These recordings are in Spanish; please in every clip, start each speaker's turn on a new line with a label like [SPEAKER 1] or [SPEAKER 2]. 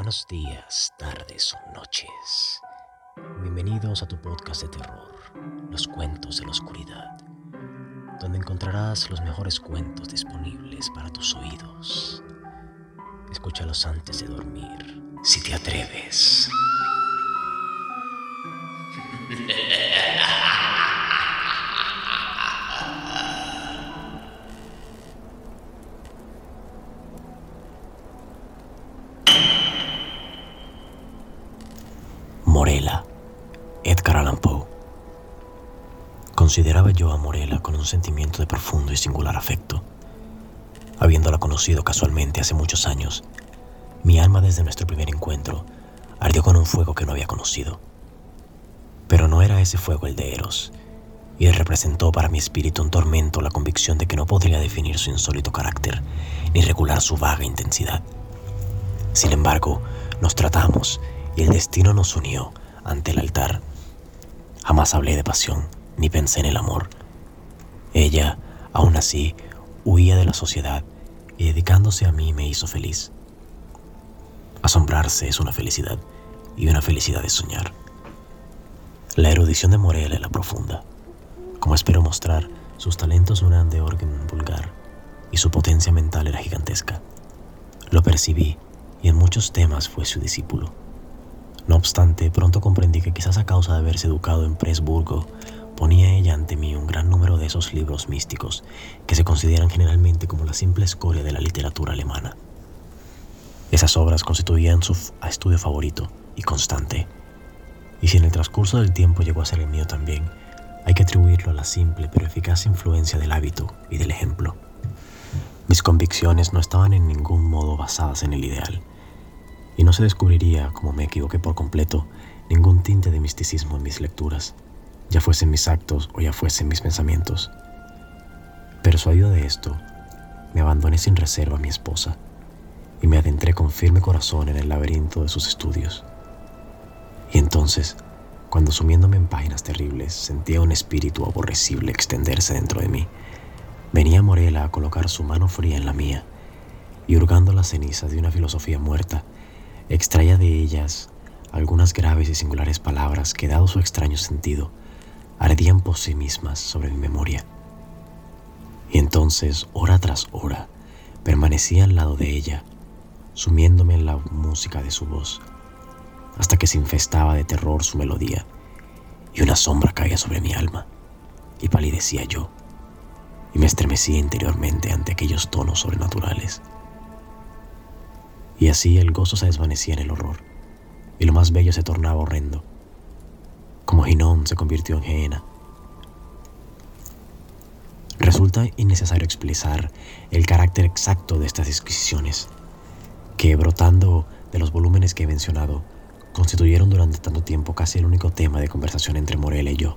[SPEAKER 1] Buenos días, tardes o noches. Bienvenidos a tu podcast de terror, Los Cuentos de la Oscuridad, donde encontrarás los mejores cuentos disponibles para tus oídos. Escúchalos antes de dormir, si te atreves. Edgar Allan Poe. Consideraba yo a Morela con un sentimiento de profundo y singular afecto. Habiéndola conocido casualmente hace muchos años, mi alma desde nuestro primer encuentro ardió con un fuego que no había conocido. Pero no era ese fuego el de Eros, y representó para mi espíritu un tormento la convicción de que no podría definir su insólito carácter ni regular su vaga intensidad. Sin embargo, nos tratamos y el destino nos unió ante el altar. Jamás hablé de pasión, ni pensé en el amor. Ella, aún así, huía de la sociedad y dedicándose a mí me hizo feliz. Asombrarse es una felicidad y una felicidad es soñar. La erudición de Morel era profunda. Como espero mostrar, sus talentos eran de orden vulgar y su potencia mental era gigantesca. Lo percibí y en muchos temas fue su discípulo. No obstante, pronto comprendí que quizás a causa de haberse educado en Presburgo, ponía ella ante mí un gran número de esos libros místicos que se consideran generalmente como la simple escoria de la literatura alemana. Esas obras constituían su estudio favorito y constante, y si en el transcurso del tiempo llegó a ser el mío también, hay que atribuirlo a la simple pero eficaz influencia del hábito y del ejemplo. Mis convicciones no estaban en ningún modo basadas en el ideal, y no se descubriría, como me equivoqué por completo, ningún tinte de misticismo en mis lecturas, ya fuesen mis actos o ya fuesen mis pensamientos. Persuadido de esto, me abandoné sin reserva a mi esposa y me adentré con firme corazón en el laberinto de sus estudios. Y entonces, cuando sumiéndome en páginas terribles, sentía un espíritu aborrecible extenderse dentro de mí, venía Morela a colocar su mano fría en la mía y hurgando las cenizas de una filosofía muerta, extraía de ellas algunas graves y singulares palabras que, dado su extraño sentido, ardían por sí mismas sobre mi memoria. Y entonces, hora tras hora, permanecía al lado de ella, sumiéndome en la música de su voz, hasta que se infestaba de terror su melodía, y una sombra caía sobre mi alma, y palidecía yo, y me estremecía interiormente ante aquellos tonos sobrenaturales y así el gozo se desvanecía en el horror, y lo más bello se tornaba horrendo, como Ginón se convirtió en Geena. Resulta innecesario expresar el carácter exacto de estas disquisiciones, que brotando de los volúmenes que he mencionado, constituyeron durante tanto tiempo casi el único tema de conversación entre Morel y yo.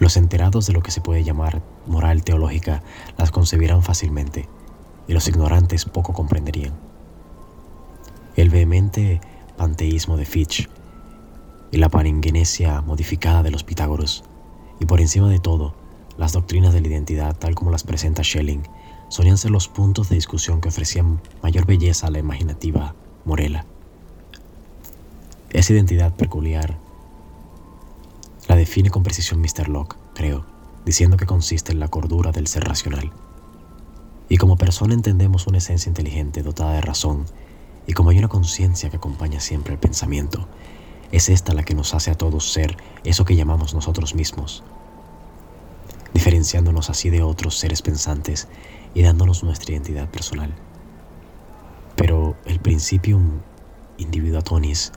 [SPEAKER 1] Los enterados de lo que se puede llamar moral teológica las concebirán fácilmente, y los ignorantes poco comprenderían. El vehemente panteísmo de Fitch y la paningenesia modificada de los Pitágoras, y por encima de todo, las doctrinas de la identidad tal como las presenta Schelling, solían ser los puntos de discusión que ofrecían mayor belleza a la imaginativa Morela. Esa identidad peculiar la define con precisión Mr. Locke, creo, diciendo que consiste en la cordura del ser racional. Y como persona entendemos una esencia inteligente dotada de razón, y como hay una conciencia que acompaña siempre el pensamiento, es esta la que nos hace a todos ser eso que llamamos nosotros mismos, diferenciándonos así de otros seres pensantes y dándonos nuestra identidad personal. Pero el principium individuatonis,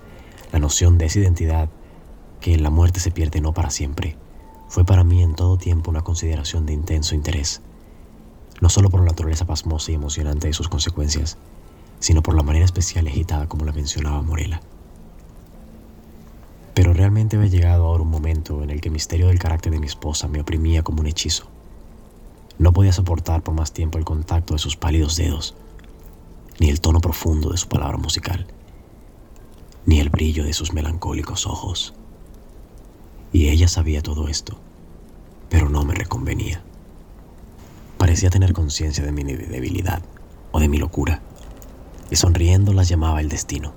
[SPEAKER 1] la noción de esa identidad que en la muerte se pierde no para siempre, fue para mí en todo tiempo una consideración de intenso interés no solo por la naturaleza pasmosa y emocionante de sus consecuencias, sino por la manera especial y agitada como la mencionaba Morela. Pero realmente había llegado ahora un momento en el que el misterio del carácter de mi esposa me oprimía como un hechizo. No podía soportar por más tiempo el contacto de sus pálidos dedos, ni el tono profundo de su palabra musical, ni el brillo de sus melancólicos ojos. Y ella sabía todo esto, pero no me reconvenía. Parecía tener conciencia de mi debilidad o de mi locura. y sonriendo las llamaba el destino.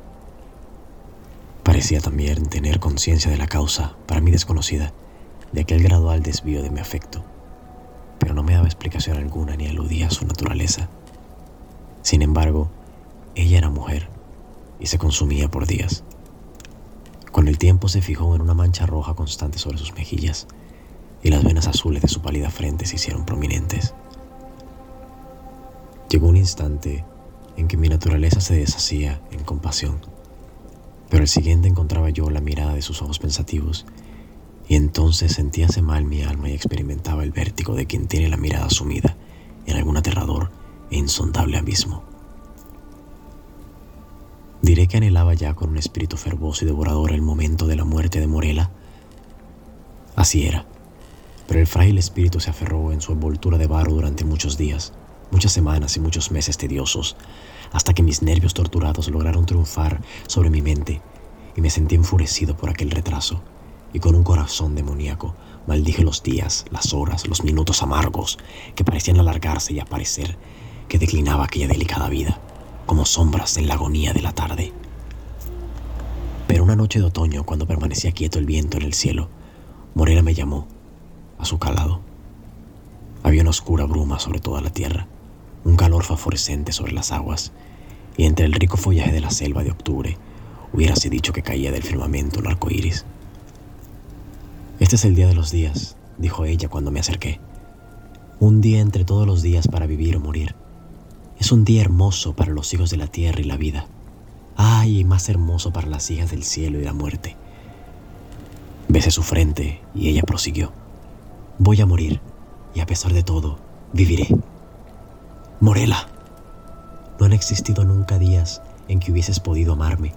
[SPEAKER 1] Parecía también tener conciencia de la causa, para mí desconocida, de aquel gradual desvío de mi afecto, pero no me daba explicación alguna ni aludía a su naturaleza. Sin embargo, ella era mujer y se consumía por días. Con el tiempo se fijó en una mancha roja constante sobre sus mejillas y las venas azules de su pálida frente se hicieron prominentes. Llegó un instante en que mi naturaleza se deshacía en compasión, pero el siguiente encontraba yo la mirada de sus ojos pensativos y entonces sentíase mal mi alma y experimentaba el vértigo de quien tiene la mirada sumida en algún aterrador e insondable abismo. Diré que anhelaba ya con un espíritu fervoso y devorador el momento de la muerte de Morela. Así era, pero el frágil espíritu se aferró en su envoltura de barro durante muchos días, muchas semanas y muchos meses tediosos, hasta que mis nervios torturados lograron triunfar sobre mi mente y me sentí enfurecido por aquel retraso y con un corazón demoníaco maldije los días, las horas, los minutos amargos que parecían alargarse y aparecer que declinaba aquella delicada vida, como sombras en la agonía de la tarde. Pero una noche de otoño, cuando permanecía quieto el viento en el cielo, Morena me llamó a su calado. Había una oscura bruma sobre toda la tierra, un calor fosforescente sobre las aguas, y entre el rico follaje de la selva de octubre hubiérase dicho que caía del firmamento un arco iris. Este es el día de los días, dijo ella cuando me acerqué. Un día entre todos los días para vivir o morir. Es un día hermoso para los hijos de la tierra y la vida. Ay, más hermoso para las hijas del cielo y la muerte. Besé su frente y ella prosiguió. Voy a morir y a pesar de todo, viviré. Morela, no han existido nunca días en que hubieses podido amarme,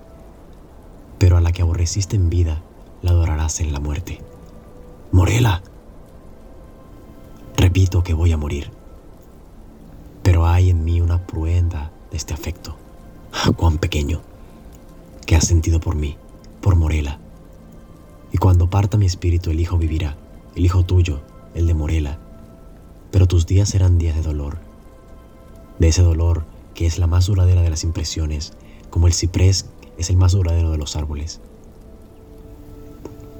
[SPEAKER 1] pero a la que aborreciste en vida, la adorarás en la muerte. Morela. Repito que voy a morir. Pero hay en mí una pruenda de este afecto, cuán pequeño, que has sentido por mí, por Morela. Y cuando parta mi espíritu, el hijo vivirá, el hijo tuyo, el de Morela. Pero tus días serán días de dolor, de ese dolor que es la más duradera de las impresiones, como el ciprés es el más duradero de los árboles.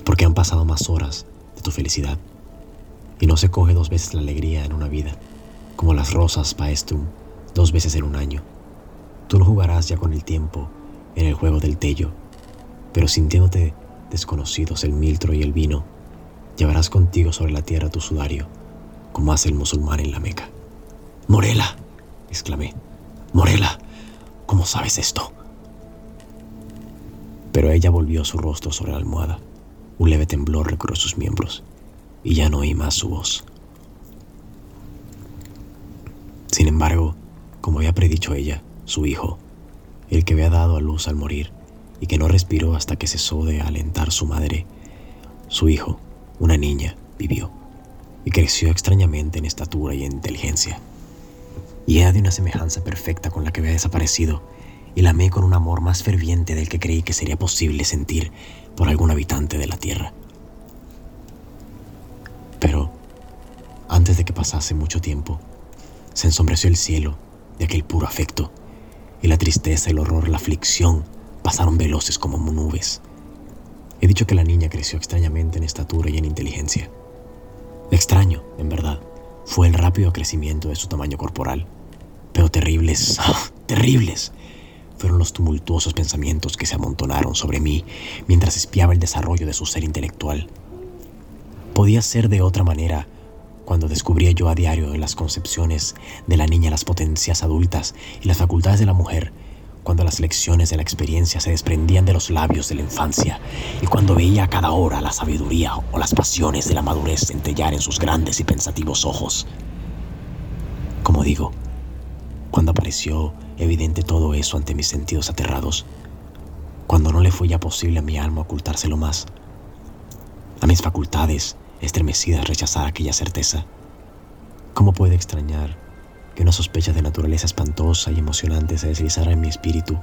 [SPEAKER 1] Porque han pasado más horas tu felicidad. Y no se coge dos veces la alegría en una vida, como las rosas paestum dos veces en un año. Tú no jugarás ya con el tiempo en el juego del tello, pero sintiéndote desconocidos el miltro y el vino, llevarás contigo sobre la tierra tu sudario, como hace el musulmán en la Meca. Morela, exclamé. Morela, ¿cómo sabes esto? Pero ella volvió su rostro sobre la almohada un leve temblor recorrió sus miembros y ya no oí más su voz. Sin embargo, como había predicho ella, su hijo, el que había dado a luz al morir y que no respiró hasta que cesó de alentar su madre, su hijo, una niña, vivió y creció extrañamente en estatura y en inteligencia. Y era de una semejanza perfecta con la que había desaparecido y la amé con un amor más ferviente del que creí que sería posible sentir por algún habitante de la tierra. Pero, antes de que pasase mucho tiempo, se ensombreció el cielo de aquel puro afecto, y la tristeza, el horror, la aflicción pasaron veloces como nubes. He dicho que la niña creció extrañamente en estatura y en inteligencia. Extraño, en verdad, fue el rápido crecimiento de su tamaño corporal, pero terribles, ¡ah! terribles fueron los tumultuosos pensamientos que se amontonaron sobre mí mientras espiaba el desarrollo de su ser intelectual. Podía ser de otra manera cuando descubría yo a diario las concepciones de la niña las potencias adultas y las facultades de la mujer, cuando las lecciones de la experiencia se desprendían de los labios de la infancia y cuando veía a cada hora la sabiduría o las pasiones de la madurez centellar en sus grandes y pensativos ojos. Como digo, cuando apareció evidente todo eso ante mis sentidos aterrados, cuando no le fue ya posible a mi alma ocultárselo más, a mis facultades estremecidas rechazar aquella certeza. ¿Cómo puede extrañar que una sospecha de naturaleza espantosa y emocionante se deslizara en mi espíritu,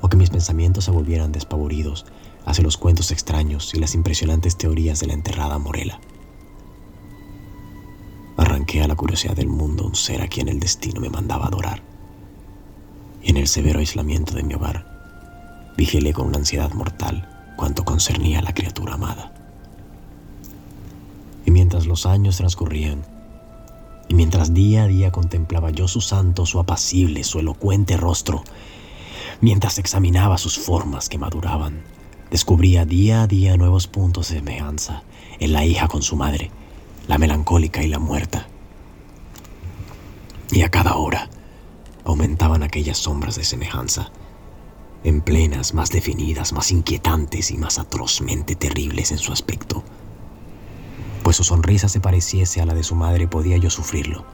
[SPEAKER 1] o que mis pensamientos se volvieran despavoridos hacia los cuentos extraños y las impresionantes teorías de la enterrada Morela? Arranqué a la curiosidad del mundo un ser a quien el destino me mandaba adorar. Y en el severo aislamiento de mi hogar, vigilé con una ansiedad mortal cuanto concernía a la criatura amada. Y mientras los años transcurrían, y mientras día a día contemplaba yo su santo, su apacible, su elocuente rostro, mientras examinaba sus formas que maduraban, descubría día a día nuevos puntos de semejanza en la hija con su madre, la melancólica y la muerta. Y a cada hora aumentaban aquellas sombras de semejanza, en plenas, más definidas, más inquietantes y más atrozmente terribles en su aspecto pues su sonrisa se pareciese a la de su madre podía yo sufrirlo.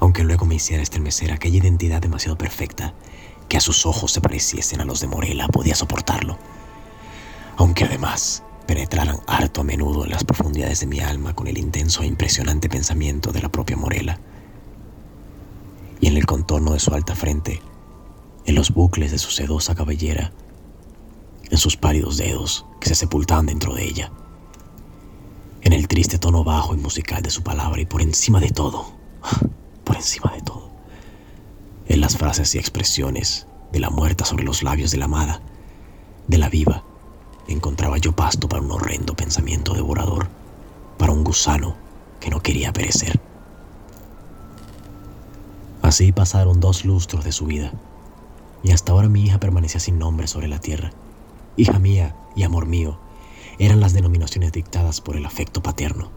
[SPEAKER 1] Aunque luego me hiciera estremecer aquella identidad demasiado perfecta, que a sus ojos se pareciesen a los de Morela, podía soportarlo. Aunque además penetraran harto a menudo en las profundidades de mi alma con el intenso e impresionante pensamiento de la propia Morela. Y en el contorno de su alta frente, en los bucles de su sedosa cabellera, en sus pálidos dedos que se sepultaban dentro de ella, en el triste tono bajo y musical de su palabra y por encima de todo, por encima de todo, en las frases y expresiones de la muerta sobre los labios de la amada, de la viva, encontraba yo pasto para un horrendo pensamiento devorador, para un gusano que no quería perecer. Así pasaron dos lustros de su vida, y hasta ahora mi hija permanecía sin nombre sobre la tierra. Hija mía y amor mío, eran las denominaciones dictadas por el afecto paterno,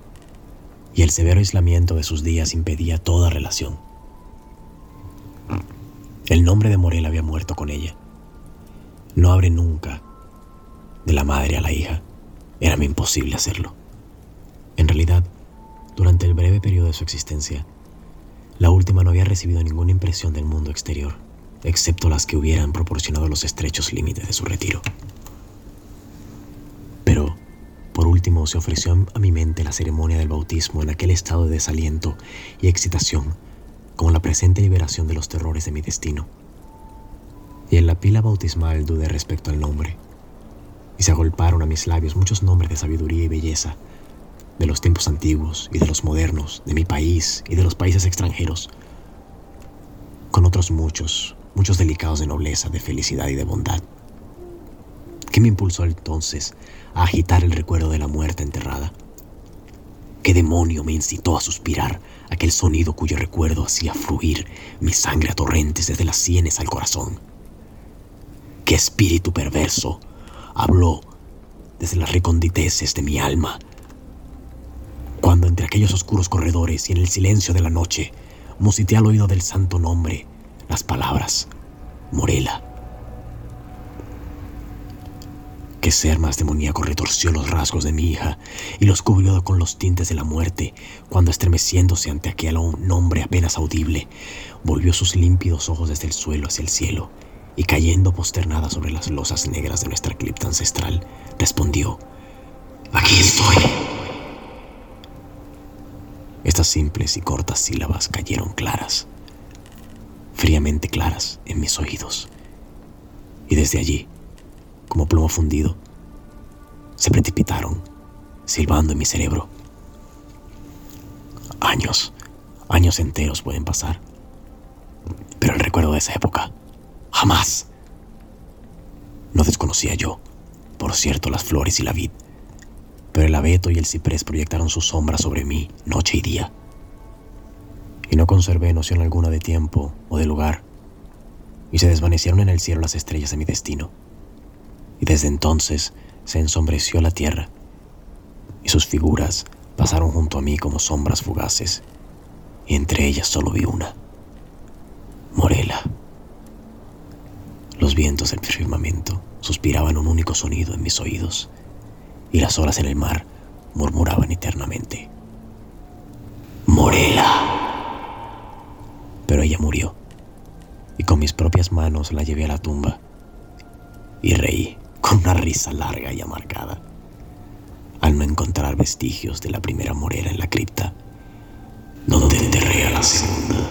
[SPEAKER 1] y el severo aislamiento de sus días impedía toda relación. El nombre de Morel había muerto con ella. No abre nunca de la madre a la hija. Érame imposible hacerlo. En realidad, durante el breve periodo de su existencia, la última no había recibido ninguna impresión del mundo exterior, excepto las que hubieran proporcionado los estrechos límites de su retiro. Se ofreció a mi mente la ceremonia del bautismo en aquel estado de desaliento y excitación, como la presente liberación de los terrores de mi destino. Y en la pila bautismal dudé respecto al nombre, y se agolparon a mis labios muchos nombres de sabiduría y belleza, de los tiempos antiguos y de los modernos, de mi país y de los países extranjeros, con otros muchos, muchos delicados de nobleza, de felicidad y de bondad. ¿Qué me impulsó entonces a agitar el recuerdo de la muerte enterrada? ¿Qué demonio me incitó a suspirar aquel sonido cuyo recuerdo hacía fluir mi sangre a torrentes desde las sienes al corazón? ¿Qué espíritu perverso habló desde las reconditeces de mi alma cuando entre aquellos oscuros corredores y en el silencio de la noche musité al oído del santo nombre las palabras Morela? ¿Qué ser más demoníaco retorció los rasgos de mi hija y los cubrió con los tintes de la muerte, cuando estremeciéndose ante aquel nombre apenas audible, volvió sus límpidos ojos desde el suelo hacia el cielo y cayendo posternada sobre las losas negras de nuestra cripta ancestral, respondió, Aquí estoy. Estas simples y cortas sílabas cayeron claras, fríamente claras en mis oídos, y desde allí, como plomo fundido, se precipitaron, silbando en mi cerebro. Años, años enteros pueden pasar, pero el recuerdo de esa época, jamás. No desconocía yo, por cierto, las flores y la vid, pero el abeto y el ciprés proyectaron su sombra sobre mí noche y día, y no conservé noción alguna de tiempo o de lugar, y se desvanecieron en el cielo las estrellas de mi destino y desde entonces se ensombreció la tierra, y sus figuras pasaron junto a mí como sombras fugaces, y entre ellas solo vi una, Morela. Los vientos del firmamento suspiraban un único sonido en mis oídos, y las olas en el mar murmuraban eternamente. Morela. Pero ella murió, y con mis propias manos la llevé a la tumba, y reí con una risa larga y amargada. Al no encontrar vestigios de la primera morera en la cripta, donde enterré a la segunda.